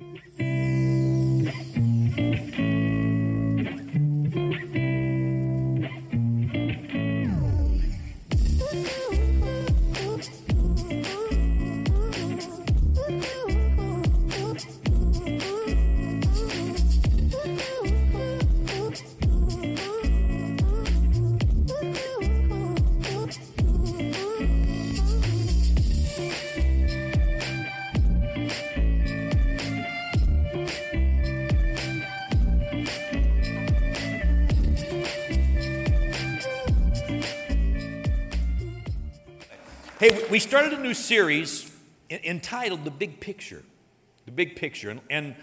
Música we started a new series entitled The Big Picture. The Big Picture. And, and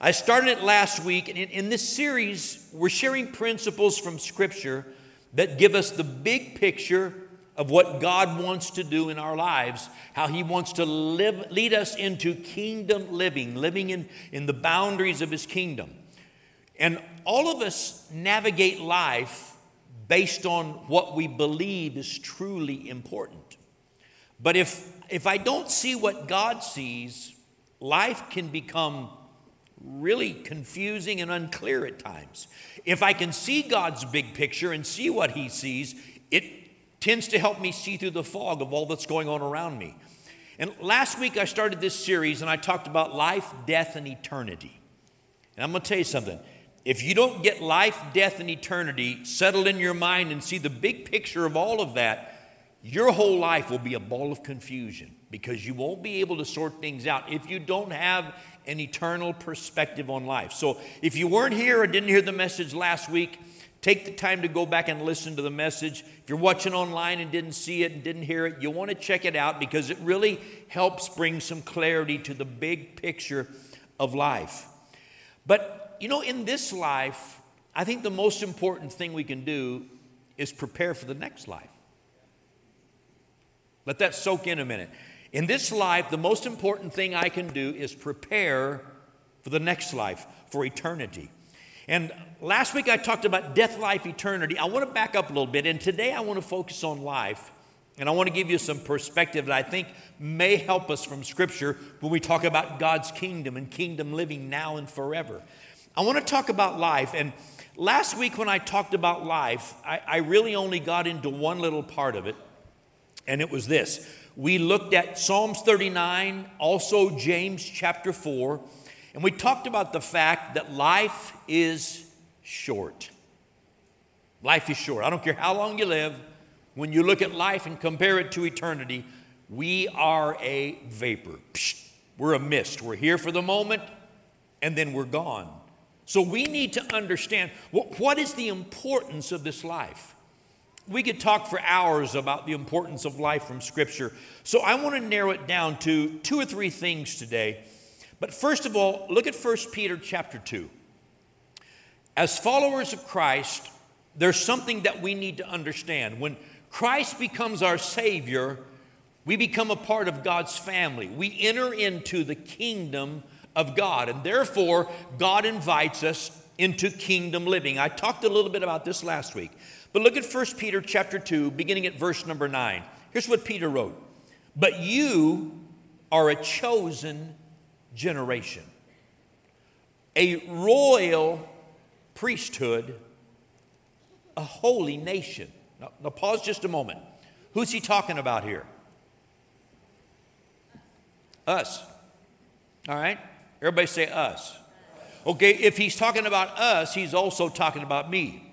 I started it last week. And in, in this series, we're sharing principles from Scripture that give us the big picture of what God wants to do in our lives, how He wants to live, lead us into kingdom living, living in, in the boundaries of His kingdom. And all of us navigate life based on what we believe is truly important. But if, if I don't see what God sees, life can become really confusing and unclear at times. If I can see God's big picture and see what He sees, it tends to help me see through the fog of all that's going on around me. And last week I started this series and I talked about life, death, and eternity. And I'm going to tell you something. If you don't get life, death, and eternity settled in your mind and see the big picture of all of that, your whole life will be a ball of confusion because you won't be able to sort things out if you don't have an eternal perspective on life. So, if you weren't here or didn't hear the message last week, take the time to go back and listen to the message. If you're watching online and didn't see it and didn't hear it, you want to check it out because it really helps bring some clarity to the big picture of life. But, you know, in this life, I think the most important thing we can do is prepare for the next life. Let that soak in a minute. In this life, the most important thing I can do is prepare for the next life, for eternity. And last week I talked about death, life, eternity. I want to back up a little bit, and today I want to focus on life. And I want to give you some perspective that I think may help us from Scripture when we talk about God's kingdom and kingdom living now and forever. I want to talk about life. And last week, when I talked about life, I, I really only got into one little part of it and it was this. We looked at Psalms 39, also James chapter 4, and we talked about the fact that life is short. Life is short. I don't care how long you live, when you look at life and compare it to eternity, we are a vapor. Psh, we're a mist. We're here for the moment, and then we're gone. So we need to understand what, what is the importance of this life? We could talk for hours about the importance of life from Scripture. So I want to narrow it down to two or three things today. But first of all, look at 1 Peter chapter 2. As followers of Christ, there's something that we need to understand. When Christ becomes our Savior, we become a part of God's family. We enter into the kingdom of God, and therefore, God invites us into kingdom living. I talked a little bit about this last week. But look at 1 Peter chapter 2, beginning at verse number 9. Here's what Peter wrote But you are a chosen generation, a royal priesthood, a holy nation. Now, now pause just a moment. Who's he talking about here? Us. All right? Everybody say us. Okay, if he's talking about us, he's also talking about me.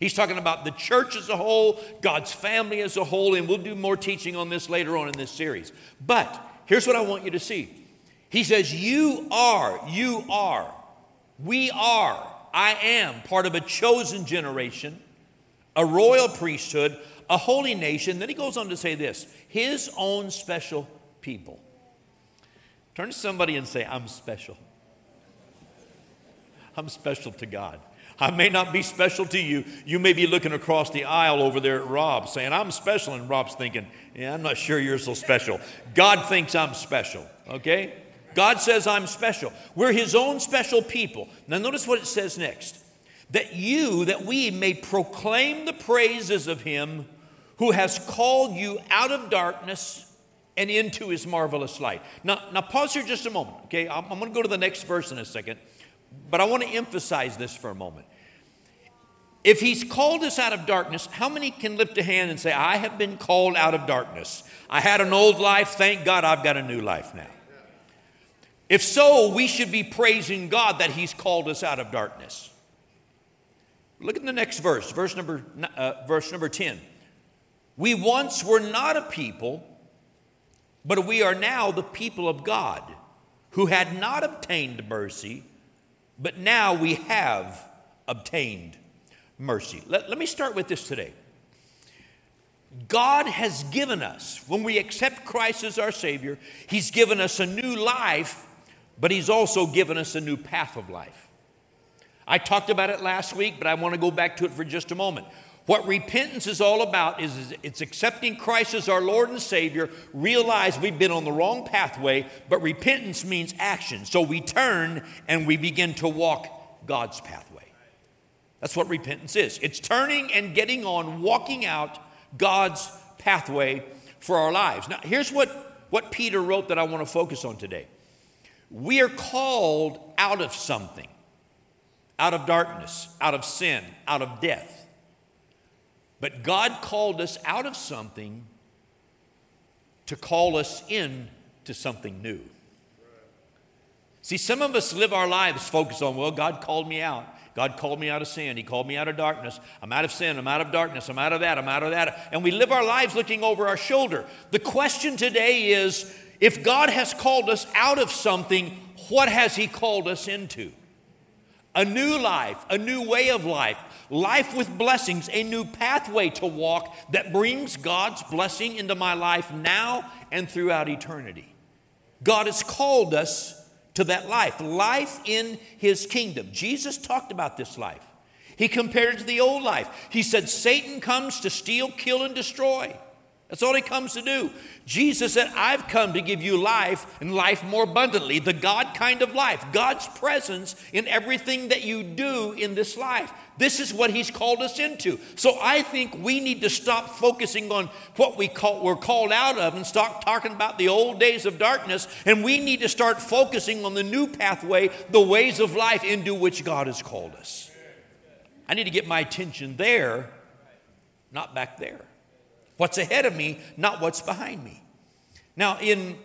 He's talking about the church as a whole, God's family as a whole, and we'll do more teaching on this later on in this series. But here's what I want you to see He says, You are, you are, we are, I am part of a chosen generation, a royal priesthood, a holy nation. Then he goes on to say this His own special people. Turn to somebody and say, I'm special. I'm special to God. I may not be special to you. You may be looking across the aisle over there at Rob saying, I'm special. And Rob's thinking, Yeah, I'm not sure you're so special. God thinks I'm special, okay? God says I'm special. We're his own special people. Now, notice what it says next that you, that we may proclaim the praises of him who has called you out of darkness and into his marvelous light. Now, now pause here just a moment, okay? I'm, I'm going to go to the next verse in a second, but I want to emphasize this for a moment. If he's called us out of darkness, how many can lift a hand and say, I have been called out of darkness? I had an old life, thank God I've got a new life now. If so, we should be praising God that he's called us out of darkness. Look at the next verse, verse number, uh, verse number 10. We once were not a people, but we are now the people of God, who had not obtained mercy, but now we have obtained mercy. Let, let me start with this today. God has given us, when we accept Christ as our Savior, He's given us a new life, but He's also given us a new path of life. I talked about it last week, but I want to go back to it for just a moment. What repentance is all about is, it's accepting Christ as our Lord and Savior, realize we've been on the wrong pathway, but repentance means action. So we turn and we begin to walk God's pathway. That's what repentance is it's turning and getting on, walking out God's pathway for our lives. Now, here's what, what Peter wrote that I want to focus on today. We are called out of something, out of darkness, out of sin, out of death. But God called us out of something to call us in to something new. See, some of us live our lives focused on, well, God called me out. God called me out of sin. He called me out of darkness. I'm out of sin. I'm out of darkness. I'm out of that. I'm out of that. And we live our lives looking over our shoulder. The question today is if God has called us out of something, what has He called us into? A new life, a new way of life, life with blessings, a new pathway to walk that brings God's blessing into my life now and throughout eternity. God has called us to that life, life in his kingdom. Jesus talked about this life. He compared it to the old life. He said, Satan comes to steal, kill, and destroy. That's all he comes to do. Jesus said, I've come to give you life and life more abundantly, the God kind of life, God's presence in everything that you do in this life. This is what he's called us into. So I think we need to stop focusing on what we call, we're called out of and start talking about the old days of darkness. And we need to start focusing on the new pathway, the ways of life into which God has called us. I need to get my attention there, not back there. What's ahead of me, not what's behind me. Now, in,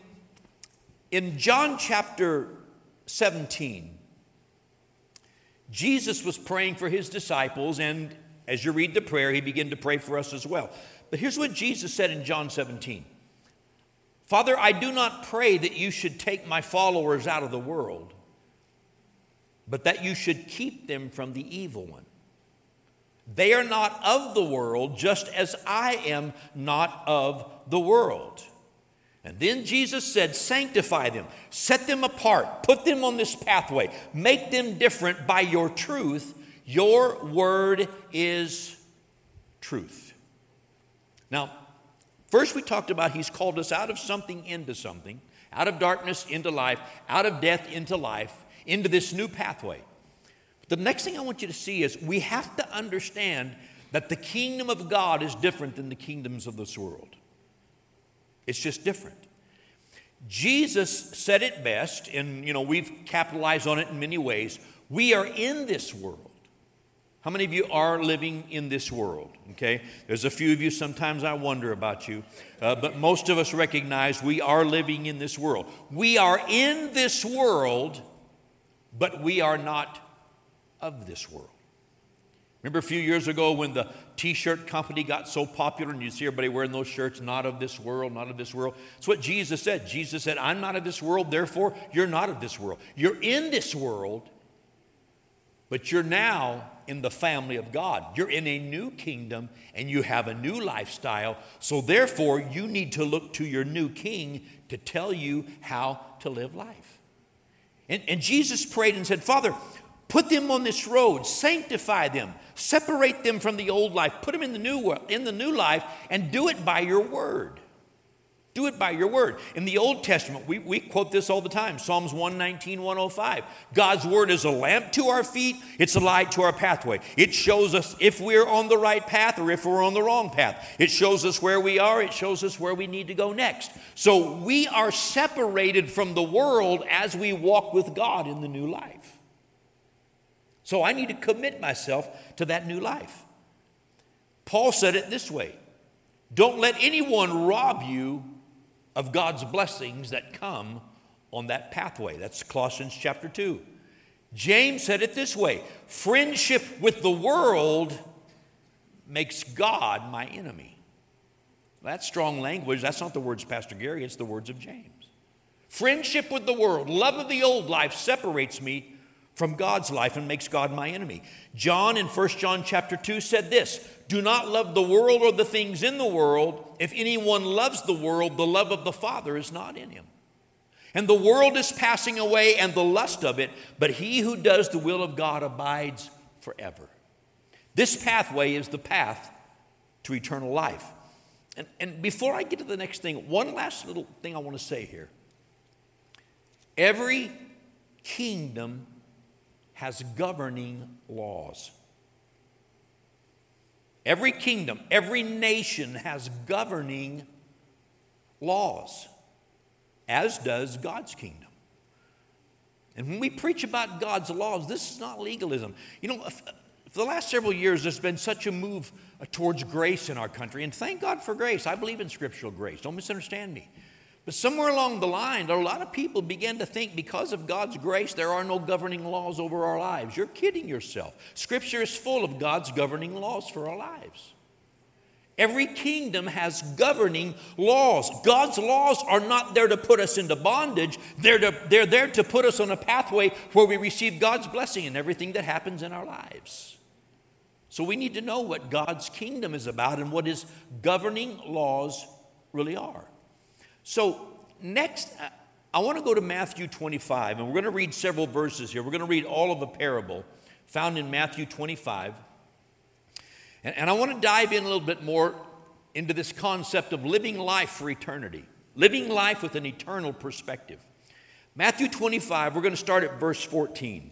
in John chapter 17, Jesus was praying for his disciples, and as you read the prayer, he began to pray for us as well. But here's what Jesus said in John 17 Father, I do not pray that you should take my followers out of the world, but that you should keep them from the evil one. They are not of the world, just as I am not of the world. And then Jesus said, Sanctify them, set them apart, put them on this pathway, make them different by your truth. Your word is truth. Now, first we talked about He's called us out of something into something, out of darkness into life, out of death into life, into this new pathway. The next thing I want you to see is we have to understand that the kingdom of God is different than the kingdoms of this world. It's just different. Jesus said it best, and you know, we've capitalized on it in many ways. We are in this world. How many of you are living in this world? Okay, there's a few of you, sometimes I wonder about you, uh, but most of us recognize we are living in this world. We are in this world, but we are not of this world. Remember a few years ago when the t shirt company got so popular and you see everybody wearing those shirts, not of this world, not of this world? It's what Jesus said. Jesus said, I'm not of this world, therefore you're not of this world. You're in this world, but you're now in the family of God. You're in a new kingdom and you have a new lifestyle. So therefore, you need to look to your new king to tell you how to live life. And, and Jesus prayed and said, Father, Put them on this road, sanctify them, separate them from the old life, put them in the new world, in the new life, and do it by your word. Do it by your word. In the Old Testament, we, we quote this all the time Psalms 119, 105. God's word is a lamp to our feet, it's a light to our pathway. It shows us if we're on the right path or if we're on the wrong path. It shows us where we are, it shows us where we need to go next. So we are separated from the world as we walk with God in the new life. So I need to commit myself to that new life. Paul said it this way Don't let anyone rob you of God's blessings that come on that pathway. That's Colossians chapter 2. James said it this way friendship with the world makes God my enemy. That's strong language. That's not the words Pastor Gary, it's the words of James. Friendship with the world, love of the old life separates me from God's life and makes God my enemy. John in 1 John chapter 2 said this Do not love the world or the things in the world. If anyone loves the world, the love of the Father is not in him. And the world is passing away and the lust of it, but he who does the will of God abides forever. This pathway is the path to eternal life. And, and before I get to the next thing, one last little thing I want to say here. Every kingdom has governing laws. Every kingdom, every nation has governing laws, as does God's kingdom. And when we preach about God's laws, this is not legalism. You know, for the last several years, there's been such a move towards grace in our country, and thank God for grace. I believe in scriptural grace. Don't misunderstand me. But somewhere along the line, a lot of people began to think because of God's grace, there are no governing laws over our lives. You're kidding yourself. Scripture is full of God's governing laws for our lives. Every kingdom has governing laws. God's laws are not there to put us into bondage, they're, to, they're there to put us on a pathway where we receive God's blessing in everything that happens in our lives. So we need to know what God's kingdom is about and what His governing laws really are. So, next, uh, I want to go to Matthew 25, and we're going to read several verses here. We're going to read all of a parable found in Matthew 25. And, and I want to dive in a little bit more into this concept of living life for eternity, living life with an eternal perspective. Matthew 25, we're going to start at verse 14.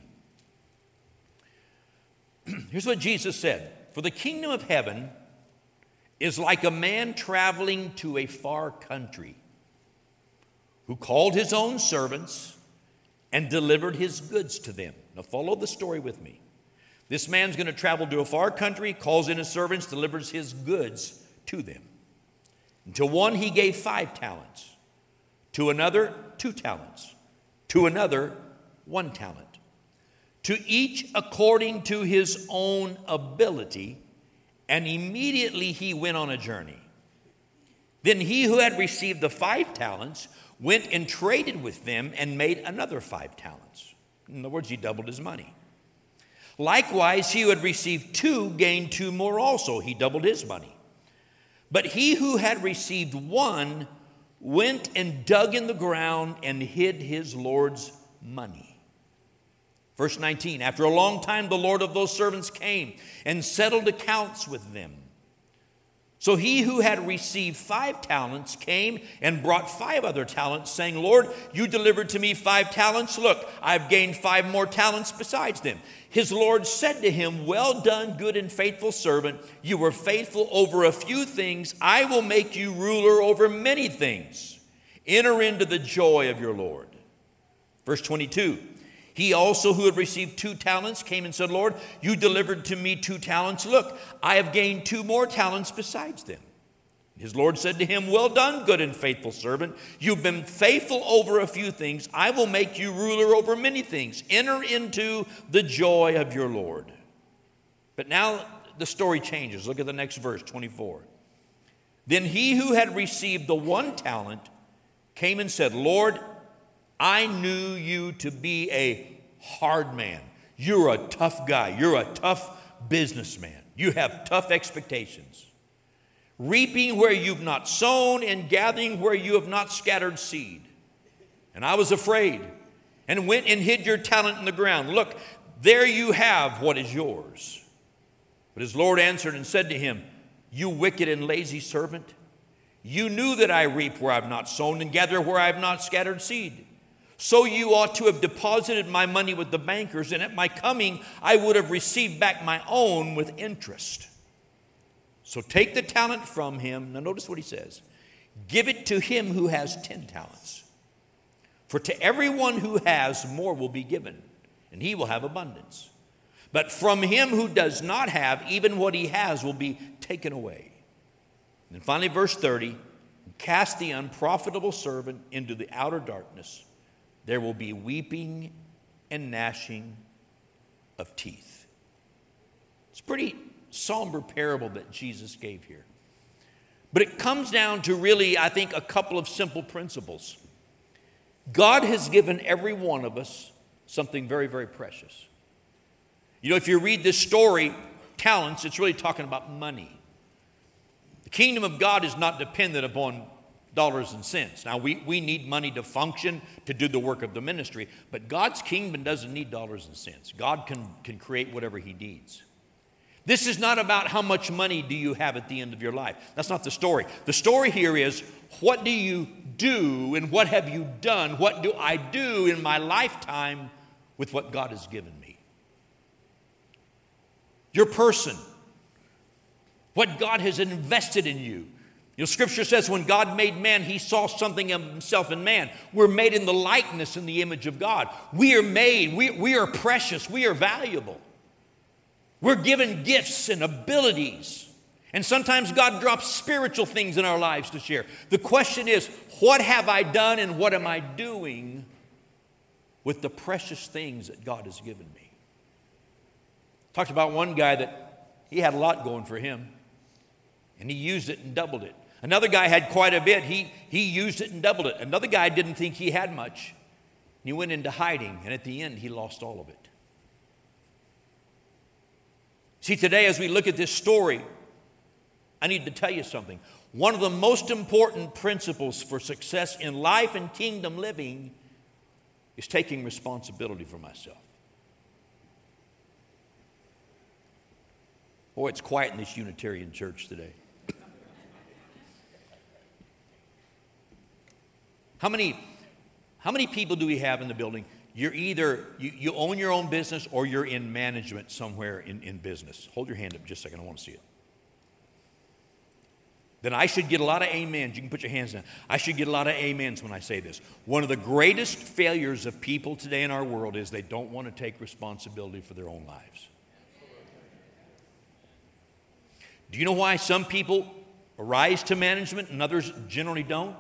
Here's what Jesus said For the kingdom of heaven is like a man traveling to a far country who called his own servants and delivered his goods to them. Now, follow the story with me. This man's going to travel to a far country, calls in his servants, delivers his goods to them. And to one he gave five talents, to another, two talents, to another, one talent, to each according to his own ability, and immediately he went on a journey. Then he who had received the five talents went and traded with them and made another five talents. In other words, he doubled his money. Likewise, he who had received two gained two more also. He doubled his money. But he who had received one went and dug in the ground and hid his Lord's money. Verse 19 After a long time, the Lord of those servants came and settled accounts with them. So he who had received five talents came and brought five other talents, saying, Lord, you delivered to me five talents. Look, I've gained five more talents besides them. His Lord said to him, Well done, good and faithful servant. You were faithful over a few things. I will make you ruler over many things. Enter into the joy of your Lord. Verse 22 he also, who had received two talents, came and said, Lord, you delivered to me two talents. Look, I have gained two more talents besides them. His Lord said to him, Well done, good and faithful servant. You've been faithful over a few things. I will make you ruler over many things. Enter into the joy of your Lord. But now the story changes. Look at the next verse, 24. Then he who had received the one talent came and said, Lord, I knew you to be a hard man. You're a tough guy. You're a tough businessman. You have tough expectations. Reaping where you've not sown and gathering where you have not scattered seed. And I was afraid and went and hid your talent in the ground. Look, there you have what is yours. But his Lord answered and said to him, You wicked and lazy servant. You knew that I reap where I've not sown and gather where I have not scattered seed. So you ought to have deposited my money with the bankers, and at my coming I would have received back my own with interest. So take the talent from him. Now, notice what he says give it to him who has 10 talents. For to everyone who has, more will be given, and he will have abundance. But from him who does not have, even what he has will be taken away. And finally, verse 30 cast the unprofitable servant into the outer darkness. There will be weeping and gnashing of teeth. It's a pretty somber parable that Jesus gave here. But it comes down to really, I think, a couple of simple principles. God has given every one of us something very, very precious. You know, if you read this story, talents, it's really talking about money. The kingdom of God is not dependent upon dollars and cents. Now, we, we need money to function, to do the work of the ministry, but God's kingdom doesn't need dollars and cents. God can, can create whatever He needs. This is not about how much money do you have at the end of your life. That's not the story. The story here is what do you do and what have you done? What do I do in my lifetime with what God has given me? Your person, what God has invested in you. You know, scripture says when God made man, he saw something of himself in man. We're made in the likeness and the image of God. We are made, we, we are precious, we are valuable. We're given gifts and abilities. And sometimes God drops spiritual things in our lives to share. The question is, what have I done and what am I doing with the precious things that God has given me? Talked about one guy that he had a lot going for him, and he used it and doubled it. Another guy had quite a bit. He, he used it and doubled it. Another guy didn't think he had much. He went into hiding, and at the end, he lost all of it. See, today, as we look at this story, I need to tell you something. One of the most important principles for success in life and kingdom living is taking responsibility for myself. Boy, it's quiet in this Unitarian church today. How many, how many people do we have in the building? You're either you, you own your own business or you're in management somewhere in, in business. Hold your hand up just a second i want to see it. Then i should get a lot of amens. You can put your hands down. I should get a lot of amens when i say this. One of the greatest failures of people today in our world is they don't want to take responsibility for their own lives. Do you know why some people arise to management and others generally don't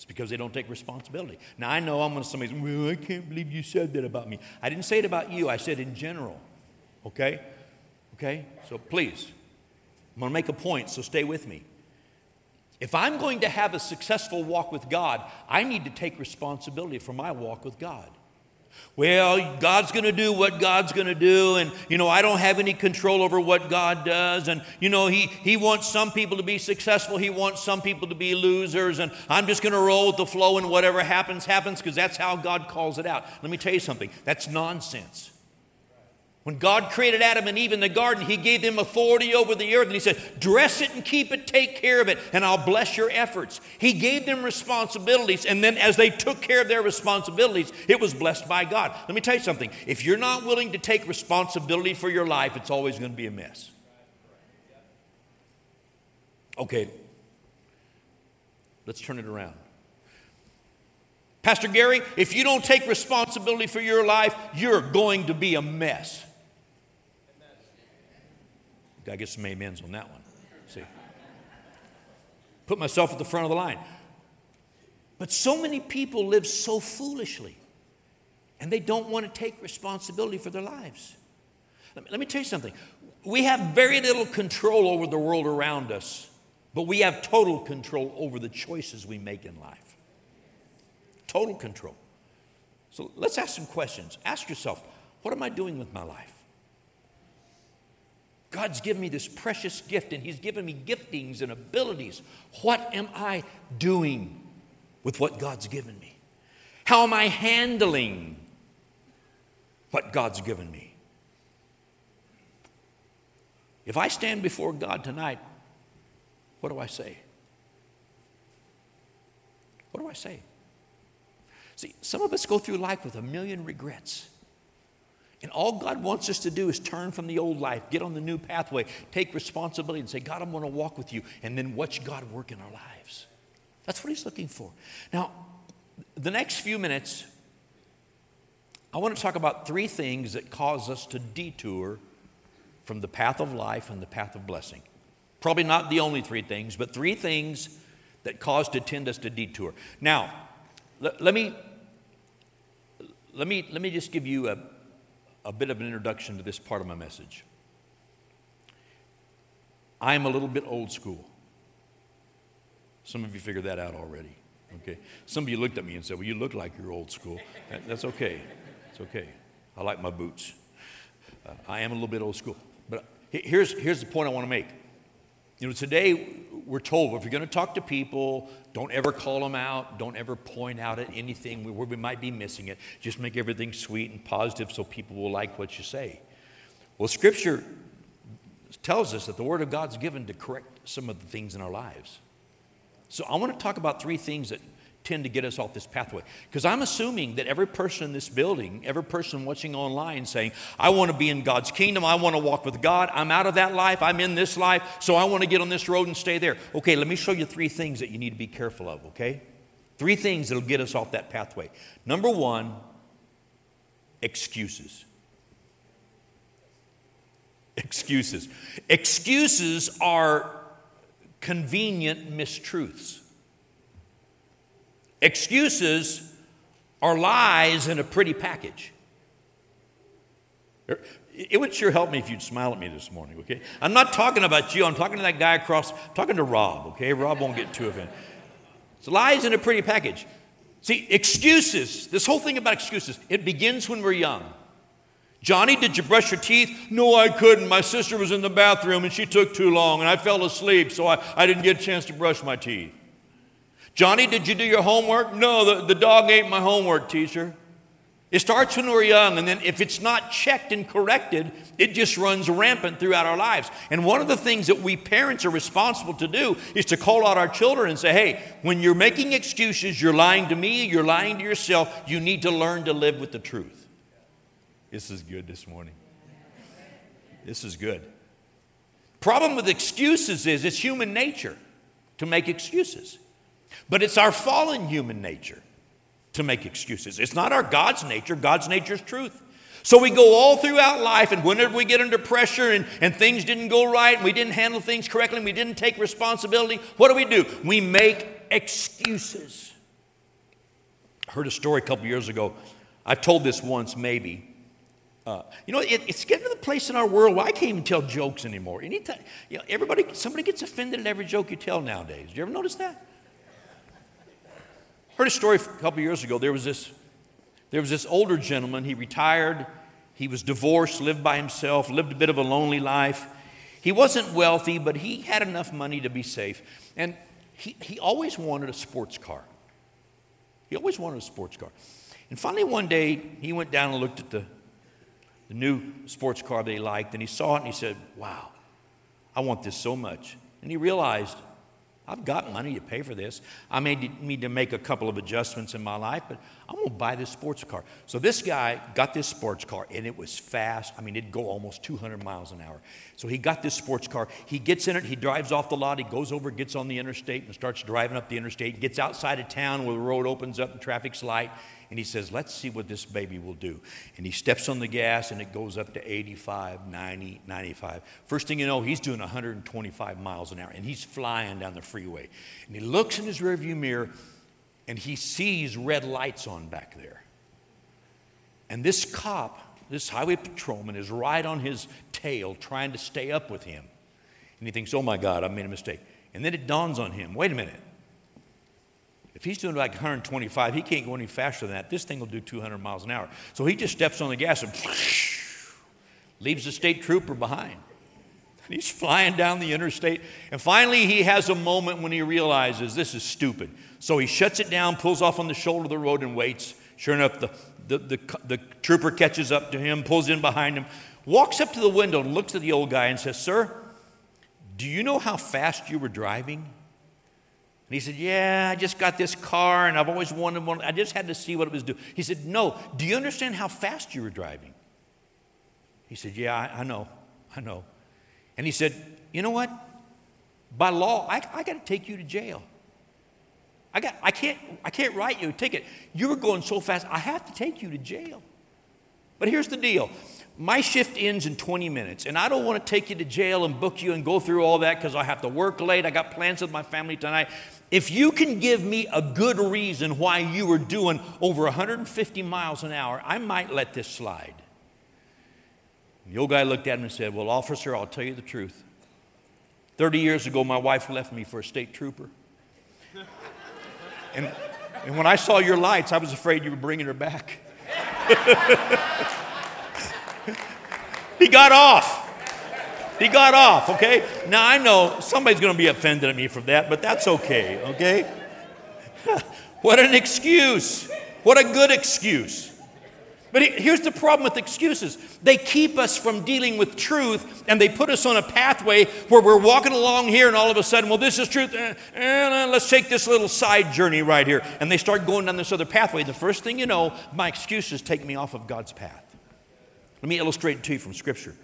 it's because they don't take responsibility. Now, I know I'm going to somebody, well, I can't believe you said that about me. I didn't say it about you, I said in general. Okay? Okay? So please, I'm going to make a point, so stay with me. If I'm going to have a successful walk with God, I need to take responsibility for my walk with God. Well, God's going to do what God's going to do, and you know, I don't have any control over what God does. And you know, He He wants some people to be successful, He wants some people to be losers, and I'm just going to roll with the flow, and whatever happens, happens, because that's how God calls it out. Let me tell you something that's nonsense. When God created Adam and Eve in the garden, He gave them authority over the earth and He said, Dress it and keep it, take care of it, and I'll bless your efforts. He gave them responsibilities, and then as they took care of their responsibilities, it was blessed by God. Let me tell you something if you're not willing to take responsibility for your life, it's always going to be a mess. Okay, let's turn it around. Pastor Gary, if you don't take responsibility for your life, you're going to be a mess. Got to get some amens on that one. See? Put myself at the front of the line. But so many people live so foolishly, and they don't want to take responsibility for their lives. Let me, let me tell you something. We have very little control over the world around us, but we have total control over the choices we make in life. Total control. So let's ask some questions. Ask yourself, what am I doing with my life? God's given me this precious gift and He's given me giftings and abilities. What am I doing with what God's given me? How am I handling what God's given me? If I stand before God tonight, what do I say? What do I say? See, some of us go through life with a million regrets. And all God wants us to do is turn from the old life, get on the new pathway, take responsibility, and say, God, I'm going to walk with you, and then watch God work in our lives. That's what He's looking for. Now, the next few minutes, I want to talk about three things that cause us to detour from the path of life and the path of blessing. Probably not the only three things, but three things that cause to tend us to detour. Now, let, let me let me let me just give you a a bit of an introduction to this part of my message. I am a little bit old school. Some of you figured that out already. Okay. Some of you looked at me and said, Well, you look like you're old school. That's okay. It's okay. I like my boots. Uh, I am a little bit old school. But here's, here's the point I want to make. You know, today we're told if you're going to talk to people, don't ever call them out, don't ever point out at anything where we might be missing it. Just make everything sweet and positive so people will like what you say. Well, Scripture tells us that the Word of God's given to correct some of the things in our lives. So I want to talk about three things that tend to get us off this pathway. Because I'm assuming that every person in this building, every person watching online saying, I want to be in God's kingdom, I want to walk with God, I'm out of that life, I'm in this life, so I want to get on this road and stay there. Okay, let me show you three things that you need to be careful of, okay? Three things that'll get us off that pathway. Number one, excuses. Excuses. Excuses are convenient mistruths. Excuses are lies in a pretty package. Er, it would sure help me if you'd smile at me this morning, okay? I'm not talking about you. I'm talking to that guy across, talking to Rob, okay? Rob won't get too offended. It's lies in a pretty package. See, excuses, this whole thing about excuses, it begins when we're young. Johnny, did you brush your teeth? No, I couldn't. My sister was in the bathroom and she took too long and I fell asleep, so I, I didn't get a chance to brush my teeth. Johnny, did you do your homework? No, the, the dog ate my homework, teacher. It starts when we're young, and then if it's not checked and corrected, it just runs rampant throughout our lives. And one of the things that we parents are responsible to do is to call out our children and say, hey, when you're making excuses, you're lying to me, you're lying to yourself, you need to learn to live with the truth. This is good this morning. This is good. Problem with excuses is it's human nature to make excuses. But it's our fallen human nature to make excuses. It's not our God's nature. God's nature is truth. So we go all throughout life, and whenever we get under pressure and, and things didn't go right, and we didn't handle things correctly, and we didn't take responsibility, what do we do? We make excuses. I heard a story a couple years ago. I've told this once, maybe. Uh, you know, it, it's getting to the place in our world where I can't even tell jokes anymore. Anytime, you know, everybody, somebody gets offended at every joke you tell nowadays. Do you ever notice that? Heard a story a couple years ago. There was this, there was this older gentleman. He retired. He was divorced, lived by himself, lived a bit of a lonely life. He wasn't wealthy, but he had enough money to be safe. And he, he always wanted a sports car. He always wanted a sports car. And finally, one day, he went down and looked at the, the new sports car that he liked, and he saw it and he said, Wow, I want this so much. And he realized I've got money to pay for this. I may need to make a couple of adjustments in my life, but I'm going to buy this sports car. So this guy got this sports car, and it was fast. I mean, it'd go almost 200 miles an hour. So he got this sports car. He gets in it. He drives off the lot. He goes over, gets on the interstate, and starts driving up the interstate. Gets outside of town where the road opens up, and traffic's light, and he says, Let's see what this baby will do. And he steps on the gas and it goes up to 85, 90, 95. First thing you know, he's doing 125 miles an hour and he's flying down the freeway. And he looks in his rearview mirror and he sees red lights on back there. And this cop, this highway patrolman, is right on his tail trying to stay up with him. And he thinks, Oh my God, I made a mistake. And then it dawns on him wait a minute. If he's doing like 125, he can't go any faster than that. This thing will do 200 miles an hour. So he just steps on the gas and leaves the state trooper behind. He's flying down the interstate. And finally, he has a moment when he realizes this is stupid. So he shuts it down, pulls off on the shoulder of the road, and waits. Sure enough, the, the, the, the trooper catches up to him, pulls in behind him, walks up to the window, and looks at the old guy and says, Sir, do you know how fast you were driving? And he said, Yeah, I just got this car and I've always wanted one. I just had to see what it was doing. He said, No, do you understand how fast you were driving? He said, Yeah, I, I know. I know. And he said, You know what? By law, I, I got to take you to jail. I, got, I, can't, I can't write you a ticket. You were going so fast, I have to take you to jail. But here's the deal my shift ends in 20 minutes, and I don't want to take you to jail and book you and go through all that because I have to work late. I got plans with my family tonight. If you can give me a good reason why you were doing over 150 miles an hour, I might let this slide. The old guy looked at him and said, Well, officer, I'll tell you the truth. 30 years ago, my wife left me for a state trooper. And, and when I saw your lights, I was afraid you were bringing her back. he got off. He got off, okay? Now I know somebody's going to be offended at me for that, but that's okay, okay? what an excuse. What a good excuse. But here's the problem with excuses they keep us from dealing with truth, and they put us on a pathway where we're walking along here, and all of a sudden, well, this is truth, eh, eh, let's take this little side journey right here. And they start going down this other pathway. The first thing you know, my excuses take me off of God's path. Let me illustrate it to you from Scripture.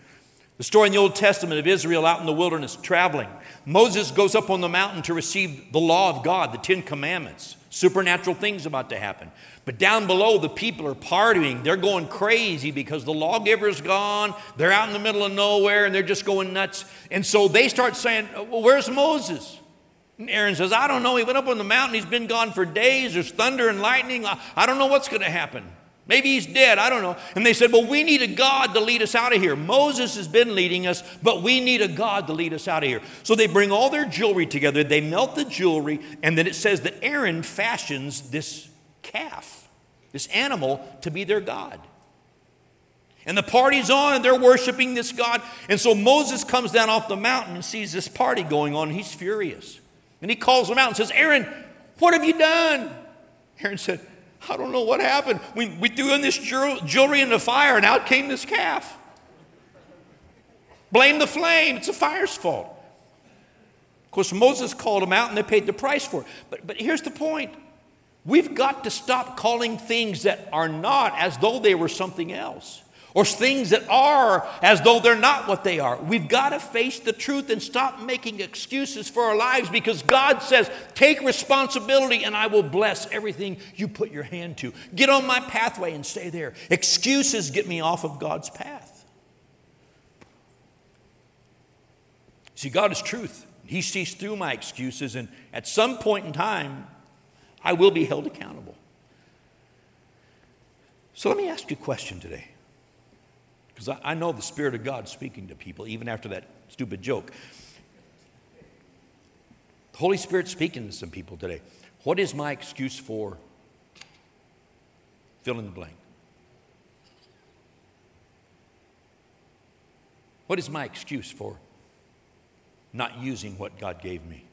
The story in the Old Testament of Israel out in the wilderness traveling. Moses goes up on the mountain to receive the law of God, the Ten Commandments. Supernatural things about to happen. But down below, the people are partying. They're going crazy because the lawgiver's gone. They're out in the middle of nowhere and they're just going nuts. And so they start saying, uh, Well, where's Moses? And Aaron says, I don't know. He went up on the mountain. He's been gone for days. There's thunder and lightning. I don't know what's going to happen. Maybe he's dead. I don't know. And they said, Well, we need a God to lead us out of here. Moses has been leading us, but we need a God to lead us out of here. So they bring all their jewelry together. They melt the jewelry. And then it says that Aaron fashions this calf, this animal, to be their God. And the party's on, and they're worshiping this God. And so Moses comes down off the mountain and sees this party going on. And he's furious. And he calls them out and says, Aaron, what have you done? Aaron said, I don't know what happened. We, we threw in this jewelry in the fire, and out came this calf. Blame the flame. It's the fire's fault. Of course, Moses called them out, and they paid the price for it. But, but here's the point we've got to stop calling things that are not as though they were something else or things that are as though they're not what they are. We've got to face the truth and stop making excuses for our lives because God says, Take responsibility and I will bless everything you put your hand to. Get on my pathway and stay there. Excuses get me off of God's path. See, God is truth. He sees through my excuses, and at some point in time, I will be held accountable. So let me ask you a question today. Because I, I know the Spirit of God speaking to people, even after that stupid joke. The Holy Spirit speaking to some people today. What is my excuse for fill in the blank? What is my excuse for not using what God gave me?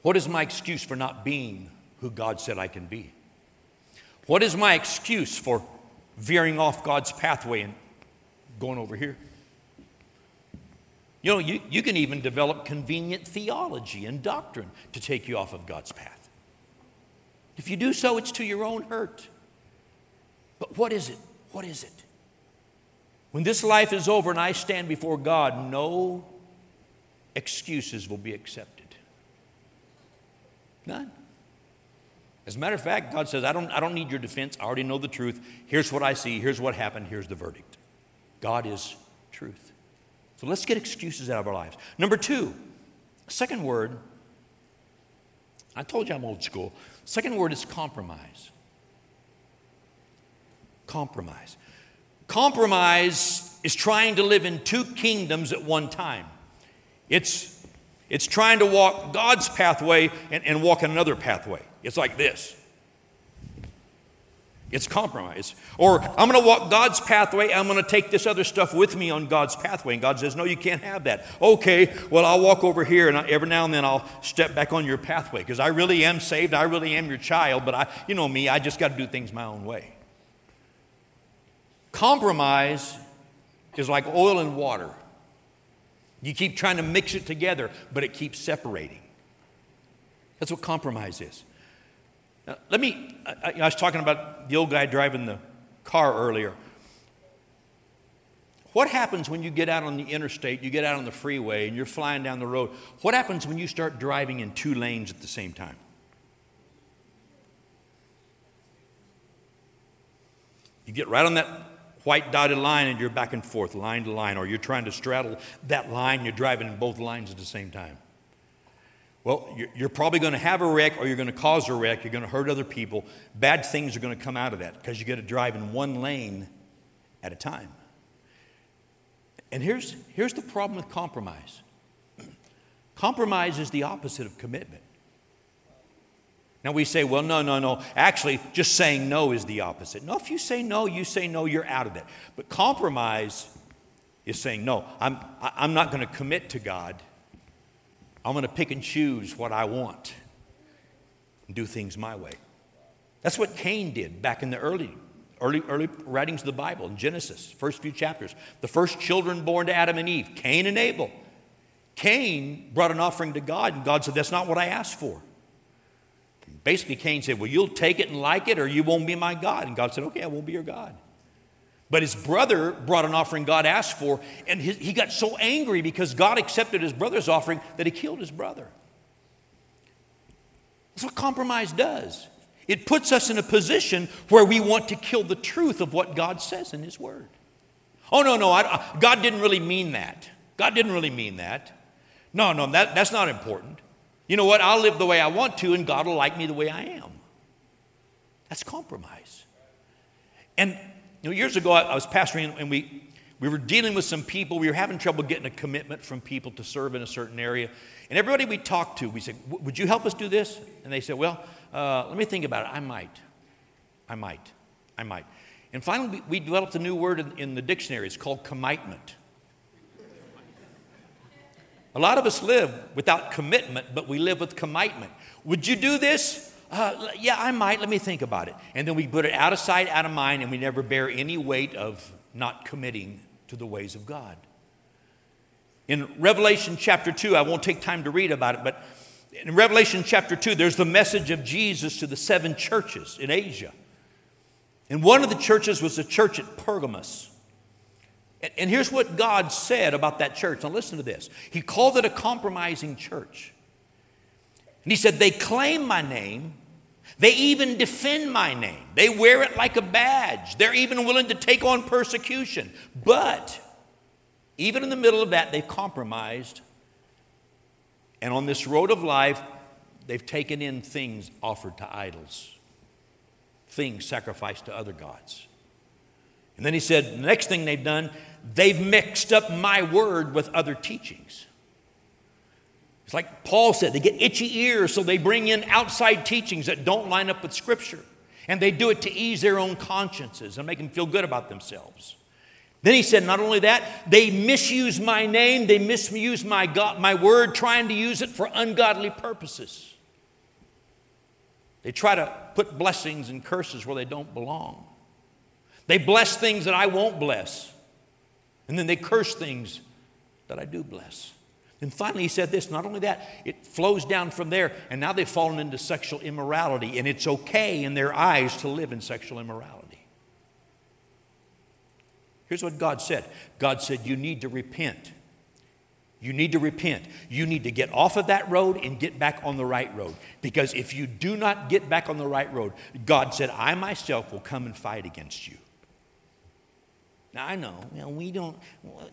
What is my excuse for not being who God said I can be? What is my excuse for veering off God's pathway and going over here. You know, you, you can even develop convenient theology and doctrine to take you off of God's path. If you do so, it's to your own hurt. But what is it? What is it? When this life is over and I stand before God, no excuses will be accepted. None. As a matter of fact, God says, I don't, I don't need your defense. I already know the truth. Here's what I see. Here's what happened. Here's the verdict. God is truth. So let's get excuses out of our lives. Number two, second word, I told you I'm old school. Second word is compromise. Compromise. Compromise is trying to live in two kingdoms at one time. It's, it's trying to walk God's pathway and, and walk another pathway. It's like this it's compromise. Or I'm going to walk God's pathway. I'm going to take this other stuff with me on God's pathway. And God says, No, you can't have that. Okay, well, I'll walk over here and every now and then I'll step back on your pathway because I really am saved. I really am your child. But I, you know me, I just got to do things my own way. Compromise is like oil and water. You keep trying to mix it together, but it keeps separating. That's what compromise is. Now, let me, I, I was talking about the old guy driving the car earlier. What happens when you get out on the interstate, you get out on the freeway, and you're flying down the road? What happens when you start driving in two lanes at the same time? You get right on that white dotted line and you're back and forth, line to line, or you're trying to straddle that line, you're driving in both lines at the same time. Well, you're probably going to have a wreck or you're going to cause a wreck. You're going to hurt other people. Bad things are going to come out of that because you got to drive in one lane at a time. And here's, here's the problem with compromise compromise is the opposite of commitment. Now we say, well, no, no, no. Actually, just saying no is the opposite. No, if you say no, you say no, you're out of it. But compromise is saying, no, I'm, I'm not going to commit to God. I'm going to pick and choose what I want and do things my way. That's what Cain did back in the early, early, early writings of the Bible in Genesis, first few chapters. The first children born to Adam and Eve, Cain and Abel. Cain brought an offering to God, and God said, That's not what I asked for. Basically, Cain said, Well, you'll take it and like it, or you won't be my God. And God said, Okay, I won't be your God. But his brother brought an offering God asked for, and his, he got so angry because God accepted his brother's offering that he killed his brother. That's what compromise does. It puts us in a position where we want to kill the truth of what God says in his word. Oh, no, no, I, God didn't really mean that. God didn't really mean that. No, no, that, that's not important. You know what? I'll live the way I want to, and God will like me the way I am. That's compromise. And you know, years ago, I, I was pastoring, and we, we were dealing with some people. We were having trouble getting a commitment from people to serve in a certain area. And everybody we talked to, we said, Would you help us do this? And they said, Well, uh, let me think about it. I might. I might. I might. And finally, we, we developed a new word in, in the dictionary. It's called commitment. A lot of us live without commitment, but we live with commitment. Would you do this? Uh, yeah, I might. Let me think about it. And then we put it out of sight, out of mind, and we never bear any weight of not committing to the ways of God. In Revelation chapter 2, I won't take time to read about it, but in Revelation chapter 2, there's the message of Jesus to the seven churches in Asia. And one of the churches was the church at Pergamos. And here's what God said about that church. Now, listen to this. He called it a compromising church. And he said, They claim my name. They even defend my name. They wear it like a badge. They're even willing to take on persecution. But even in the middle of that, they've compromised. And on this road of life, they've taken in things offered to idols, things sacrificed to other gods. And then he said, the next thing they've done, they've mixed up my word with other teachings. It's like Paul said, they get itchy ears, so they bring in outside teachings that don't line up with Scripture. And they do it to ease their own consciences and make them feel good about themselves. Then he said, not only that, they misuse my name, they misuse my, God, my word, trying to use it for ungodly purposes. They try to put blessings and curses where they don't belong. They bless things that I won't bless. And then they curse things that I do bless. And finally, he said this not only that, it flows down from there, and now they've fallen into sexual immorality, and it's okay in their eyes to live in sexual immorality. Here's what God said God said, You need to repent. You need to repent. You need to get off of that road and get back on the right road. Because if you do not get back on the right road, God said, I myself will come and fight against you. Now, I know, you know, we don't,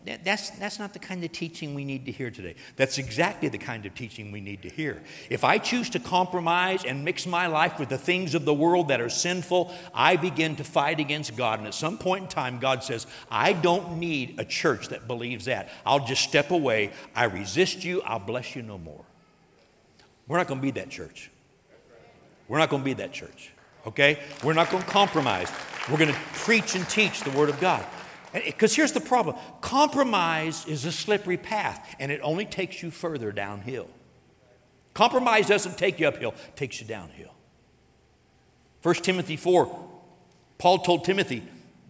that, that's, that's not the kind of teaching we need to hear today. That's exactly the kind of teaching we need to hear. If I choose to compromise and mix my life with the things of the world that are sinful, I begin to fight against God. And at some point in time, God says, I don't need a church that believes that. I'll just step away. I resist you. I'll bless you no more. We're not going to be that church. We're not going to be that church. Okay? We're not going to compromise. We're going to preach and teach the Word of God. Because here's the problem compromise is a slippery path, and it only takes you further downhill. Compromise doesn't take you uphill, it takes you downhill. 1 Timothy 4, Paul told Timothy,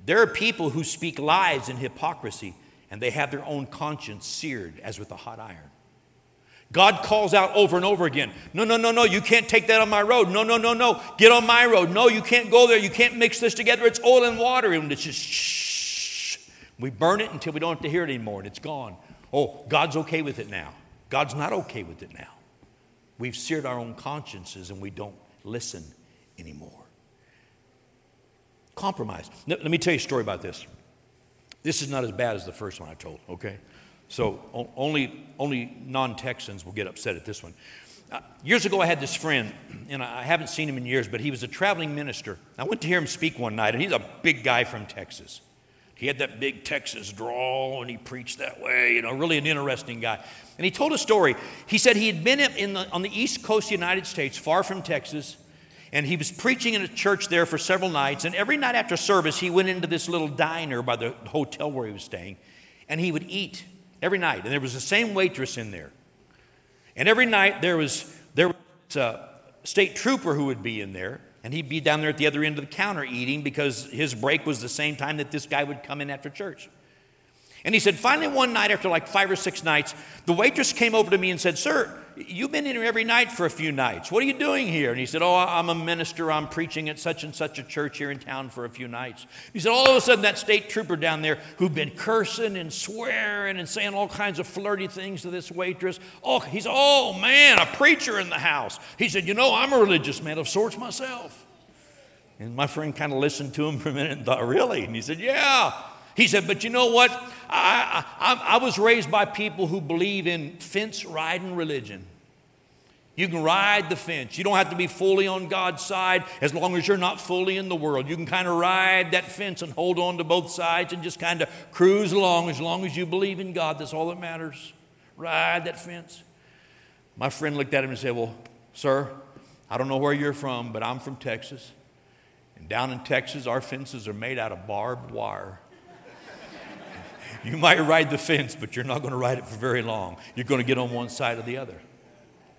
There are people who speak lies and hypocrisy, and they have their own conscience seared as with a hot iron. God calls out over and over again No, no, no, no, you can't take that on my road. No, no, no, no, get on my road. No, you can't go there. You can't mix this together. It's oil and water. And it's just shh. We burn it until we don't have to hear it anymore and it's gone. Oh, God's okay with it now. God's not okay with it now. We've seared our own consciences and we don't listen anymore. Compromise. Let me tell you a story about this. This is not as bad as the first one I told, okay? So only, only non Texans will get upset at this one. Uh, years ago, I had this friend, and I haven't seen him in years, but he was a traveling minister. I went to hear him speak one night, and he's a big guy from Texas. He had that big Texas drawl, and he preached that way, you know, really an interesting guy. And he told a story. He said he had been in the, on the east coast of the United States, far from Texas, and he was preaching in a church there for several nights. And every night after service, he went into this little diner by the hotel where he was staying, and he would eat every night. And there was the same waitress in there. And every night there was there was a state trooper who would be in there, and he'd be down there at the other end of the counter eating because his break was the same time that this guy would come in after church. And he said, finally, one night after like five or six nights, the waitress came over to me and said, Sir, you've been in here every night for a few nights. What are you doing here? And he said, Oh, I'm a minister. I'm preaching at such and such a church here in town for a few nights. He said, All of a sudden, that state trooper down there who'd been cursing and swearing and saying all kinds of flirty things to this waitress, oh, he's, oh man, a preacher in the house. He said, You know, I'm a religious man of sorts myself. And my friend kind of listened to him for a minute and thought, Really? And he said, Yeah. He said, But you know what? I, I, I was raised by people who believe in fence riding religion. You can ride the fence. You don't have to be fully on God's side as long as you're not fully in the world. You can kind of ride that fence and hold on to both sides and just kind of cruise along as long as you believe in God. That's all that matters. Ride that fence. My friend looked at him and said, Well, sir, I don't know where you're from, but I'm from Texas. And down in Texas, our fences are made out of barbed wire. You might ride the fence, but you're not going to ride it for very long. You're going to get on one side or the other.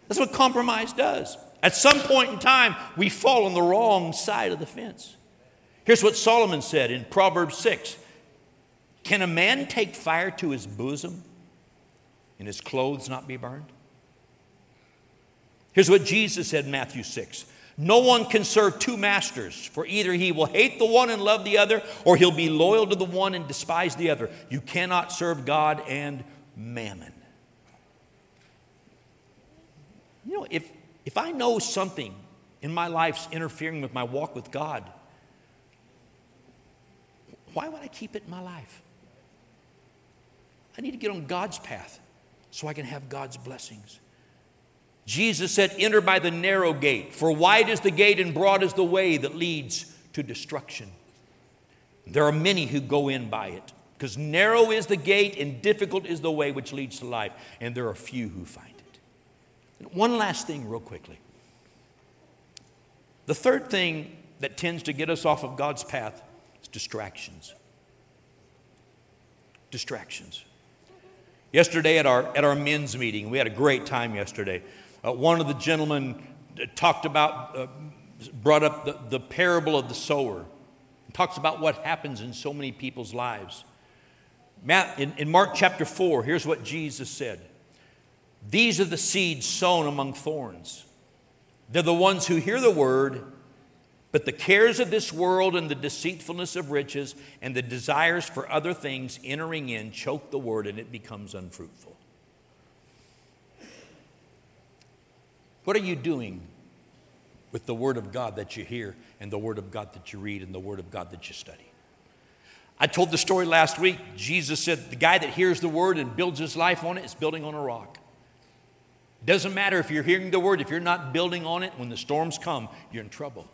That's what compromise does. At some point in time, we fall on the wrong side of the fence. Here's what Solomon said in Proverbs 6 Can a man take fire to his bosom and his clothes not be burned? Here's what Jesus said in Matthew 6 no one can serve two masters, for either he will hate the one and love the other, or he'll be loyal to the one and despise the other. You cannot serve God and mammon. You know, if, if I know something in my life's interfering with my walk with God, why would I keep it in my life? I need to get on God's path so I can have God's blessings. Jesus said, Enter by the narrow gate, for wide is the gate and broad is the way that leads to destruction. There are many who go in by it, because narrow is the gate and difficult is the way which leads to life, and there are few who find it. And one last thing, real quickly. The third thing that tends to get us off of God's path is distractions. Distractions. Yesterday at our, at our men's meeting, we had a great time yesterday. Uh, one of the gentlemen talked about, uh, brought up the, the parable of the sower, talks about what happens in so many people's lives. Matt, in, in Mark chapter 4, here's what Jesus said These are the seeds sown among thorns. They're the ones who hear the word, but the cares of this world and the deceitfulness of riches and the desires for other things entering in choke the word and it becomes unfruitful. What are you doing with the Word of God that you hear and the Word of God that you read and the Word of God that you study? I told the story last week. Jesus said the guy that hears the Word and builds his life on it is building on a rock. Doesn't matter if you're hearing the Word, if you're not building on it, when the storms come, you're in trouble.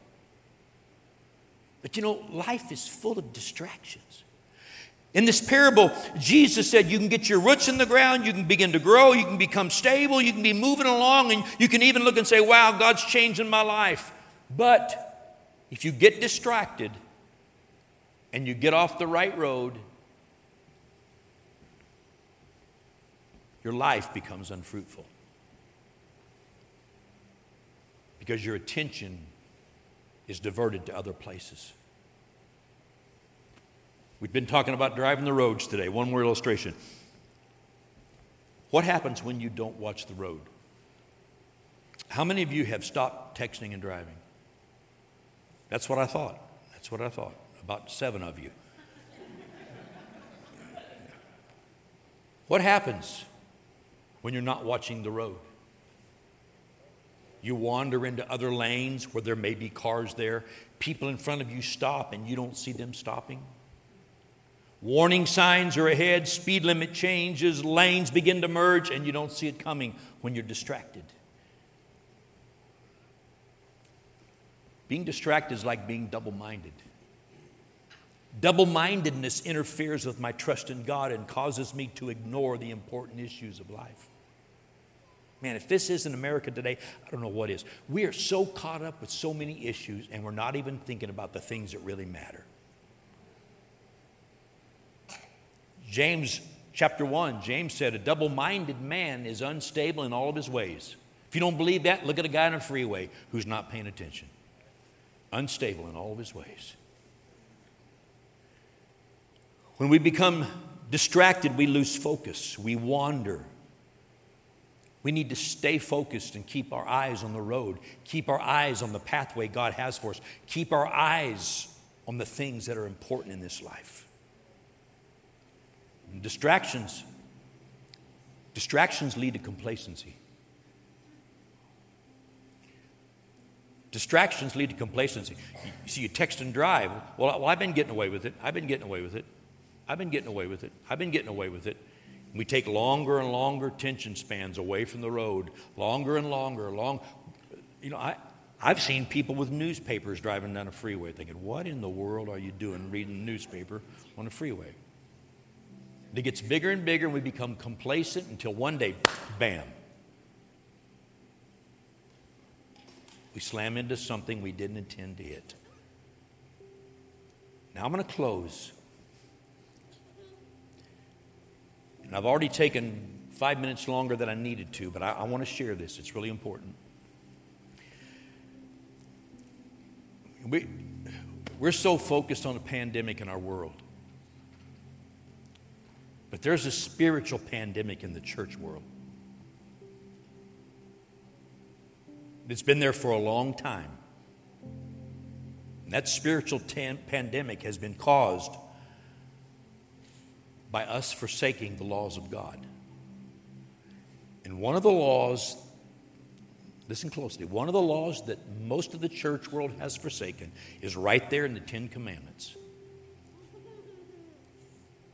But you know, life is full of distractions. In this parable, Jesus said you can get your roots in the ground, you can begin to grow, you can become stable, you can be moving along, and you can even look and say, Wow, God's changing my life. But if you get distracted and you get off the right road, your life becomes unfruitful. Because your attention is diverted to other places. We've been talking about driving the roads today. One more illustration. What happens when you don't watch the road? How many of you have stopped texting and driving? That's what I thought. That's what I thought. About seven of you. What happens when you're not watching the road? You wander into other lanes where there may be cars there. People in front of you stop and you don't see them stopping. Warning signs are ahead, speed limit changes, lanes begin to merge, and you don't see it coming when you're distracted. Being distracted is like being double minded. Double mindedness interferes with my trust in God and causes me to ignore the important issues of life. Man, if this isn't America today, I don't know what is. We are so caught up with so many issues, and we're not even thinking about the things that really matter. James chapter 1, James said, A double minded man is unstable in all of his ways. If you don't believe that, look at a guy on a freeway who's not paying attention. Unstable in all of his ways. When we become distracted, we lose focus, we wander. We need to stay focused and keep our eyes on the road, keep our eyes on the pathway God has for us, keep our eyes on the things that are important in this life. Distractions. Distractions lead to complacency. Distractions lead to complacency. You see, you text and drive. Well, well, I've been getting away with it. I've been getting away with it. I've been getting away with it. I've been getting away with it. We take longer and longer tension spans away from the road, longer and longer, long. You know, I, I've seen people with newspapers driving down a freeway thinking, what in the world are you doing reading the newspaper on a freeway? It gets bigger and bigger, and we become complacent until one day, bam, we slam into something we didn't intend to hit. Now I'm going to close. And I've already taken five minutes longer than I needed to, but I, I want to share this. It's really important. We, we're so focused on the pandemic in our world. But there's a spiritual pandemic in the church world. It's been there for a long time. And that spiritual tan- pandemic has been caused by us forsaking the laws of God. And one of the laws, listen closely, one of the laws that most of the church world has forsaken is right there in the Ten Commandments.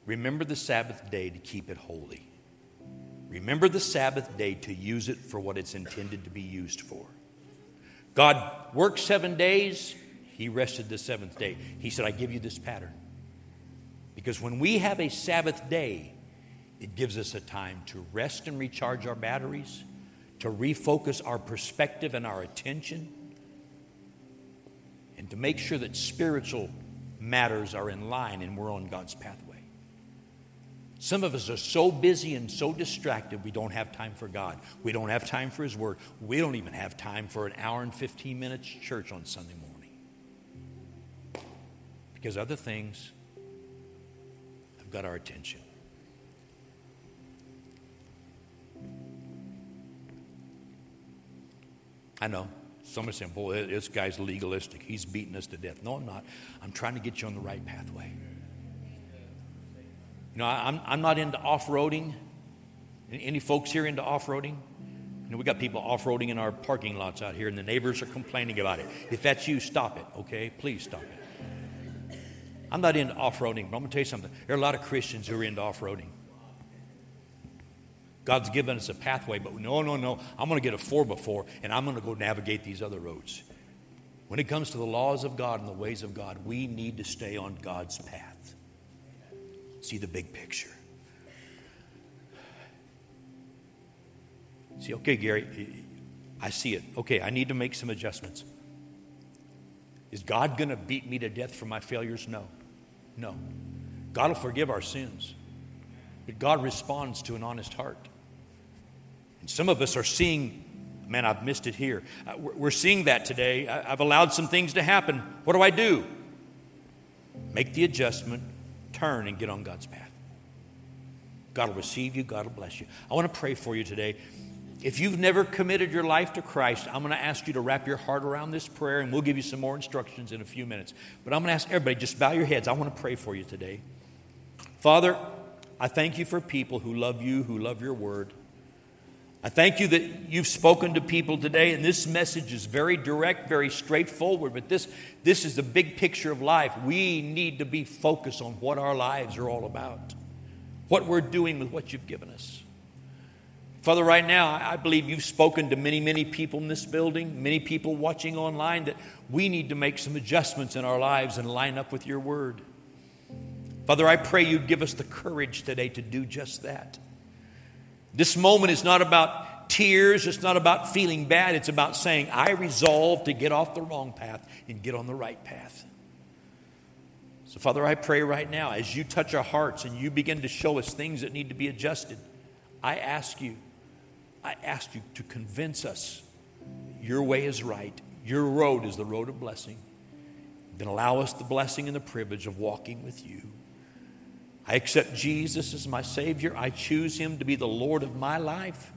Remember the Sabbath day to keep it holy. Remember the Sabbath day to use it for what it's intended to be used for. God worked seven days, He rested the seventh day. He said, I give you this pattern. Because when we have a Sabbath day, it gives us a time to rest and recharge our batteries, to refocus our perspective and our attention, and to make sure that spiritual matters are in line and we're on God's pathway. Some of us are so busy and so distracted, we don't have time for God. We don't have time for His Word. We don't even have time for an hour and 15 minutes church on Sunday morning. Because other things have got our attention. I know. Somebody saying, boy, this guy's legalistic. He's beating us to death. No, I'm not. I'm trying to get you on the right pathway. I'm, I'm not into off roading. Any folks here into off roading? You know, we got people off roading in our parking lots out here, and the neighbors are complaining about it. If that's you, stop it, okay? Please stop it. I'm not into off roading, but I'm going to tell you something. There are a lot of Christians who are into off roading. God's given us a pathway, but no, no, no. I'm going to get a 4x4, and I'm going to go navigate these other roads. When it comes to the laws of God and the ways of God, we need to stay on God's path see the big picture. See, okay, Gary, I see it. Okay, I need to make some adjustments. Is God going to beat me to death for my failures? No. No. God will forgive our sins. But God responds to an honest heart. And some of us are seeing, man, I've missed it here. Uh, we're seeing that today. I've allowed some things to happen. What do I do? Make the adjustment, turn and get on God's path. God will receive you. God will bless you. I want to pray for you today. If you've never committed your life to Christ, I'm going to ask you to wrap your heart around this prayer, and we'll give you some more instructions in a few minutes. But I'm going to ask everybody, just bow your heads. I want to pray for you today. Father, I thank you for people who love you, who love your word. I thank you that you've spoken to people today, and this message is very direct, very straightforward, but this, this is the big picture of life. We need to be focused on what our lives are all about, what we're doing with what you've given us. Father, right now, I believe you've spoken to many, many people in this building, many people watching online, that we need to make some adjustments in our lives and line up with your word. Father, I pray you'd give us the courage today to do just that. This moment is not about tears, it's not about feeling bad, it's about saying, I resolve to get off the wrong path and get on the right path. So, Father, I pray right now as you touch our hearts and you begin to show us things that need to be adjusted, I ask you I ask you to convince us your way is right, your road is the road of blessing. Then allow us the blessing and the privilege of walking with you. I accept Jesus as my Savior. I choose Him to be the Lord of my life.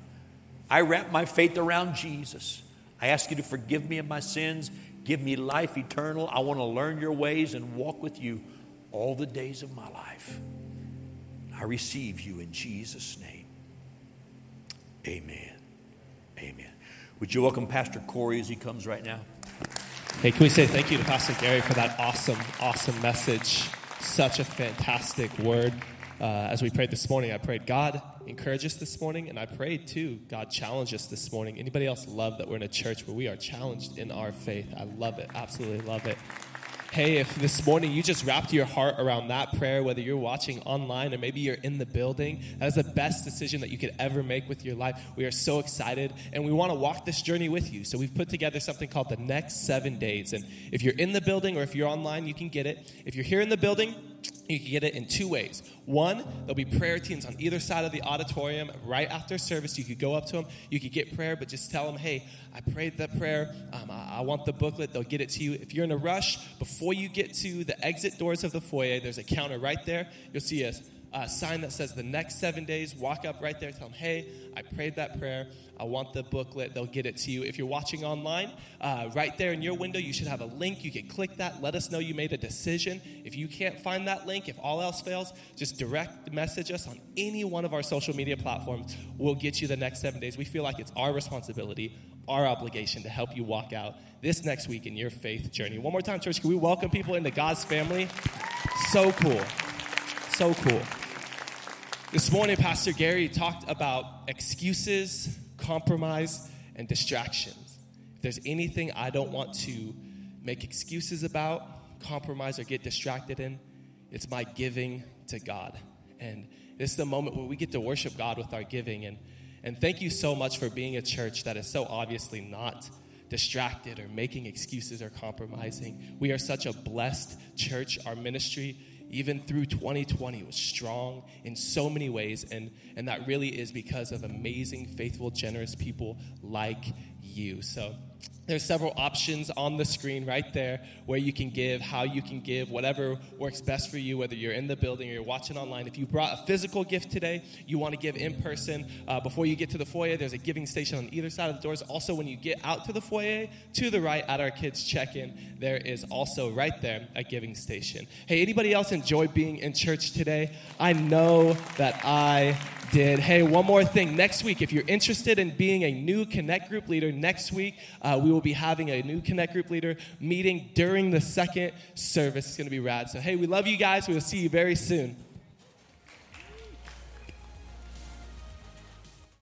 I wrap my faith around Jesus. I ask you to forgive me of my sins, give me life eternal. I want to learn your ways and walk with you all the days of my life. I receive you in Jesus' name. Amen. Amen. Would you welcome Pastor Corey as he comes right now? Hey, can we say thank you to Pastor Gary for that awesome, awesome message? Such a fantastic word. Uh, as we prayed this morning, I prayed, God, encourage us this morning, and I prayed too, God, challenge us this morning. Anybody else love that we're in a church where we are challenged in our faith? I love it, absolutely love it. Hey, if this morning you just wrapped your heart around that prayer, whether you're watching online or maybe you're in the building, that is the best decision that you could ever make with your life. We are so excited and we want to walk this journey with you. So we've put together something called the next seven days. And if you're in the building or if you're online, you can get it. If you're here in the building, you can get it in two ways. One, there'll be prayer teams on either side of the auditorium right after service. You could go up to them, you could get prayer, but just tell them, hey, I prayed that prayer. Um, I, I, want the booklet. They'll get it to you. If you're in a rush, before you get to the exit doors of the foyer, there's a counter right there. You'll see a, a sign that says the next seven days. Walk up right there, tell them, hey, I prayed that prayer. I want the booklet. They'll get it to you. If you're watching online, uh, right there in your window, you should have a link. You can click that. Let us know you made a decision. If you can't find that link, if all else fails, just direct message us on any one of our social media platforms. We'll get you the next seven days. We feel like it's our responsibility, our obligation to help you walk out this next week in your faith journey. One more time, church, can we welcome people into God's family? So cool. So cool. This morning, Pastor Gary talked about excuses compromise, and distractions. If there's anything I don't want to make excuses about, compromise, or get distracted in, it's my giving to God. And this is the moment where we get to worship God with our giving. And, and thank you so much for being a church that is so obviously not distracted or making excuses or compromising. We are such a blessed church. Our ministry even through 2020 was strong in so many ways and and that really is because of amazing faithful generous people like you. So there's several options on the screen right there where you can give, how you can give, whatever works best for you, whether you're in the building or you're watching online. If you brought a physical gift today, you want to give in person, uh, before you get to the foyer, there's a giving station on either side of the doors. Also, when you get out to the foyer, to the right at our kids' check in, there is also right there a giving station. Hey, anybody else enjoy being in church today? I know that I did. Hey, one more thing. Next week, if you're interested in being a new Connect Group leader, next week uh, we will be having a new Connect Group leader meeting during the second service. It's going to be rad. So, hey, we love you guys. We will see you very soon.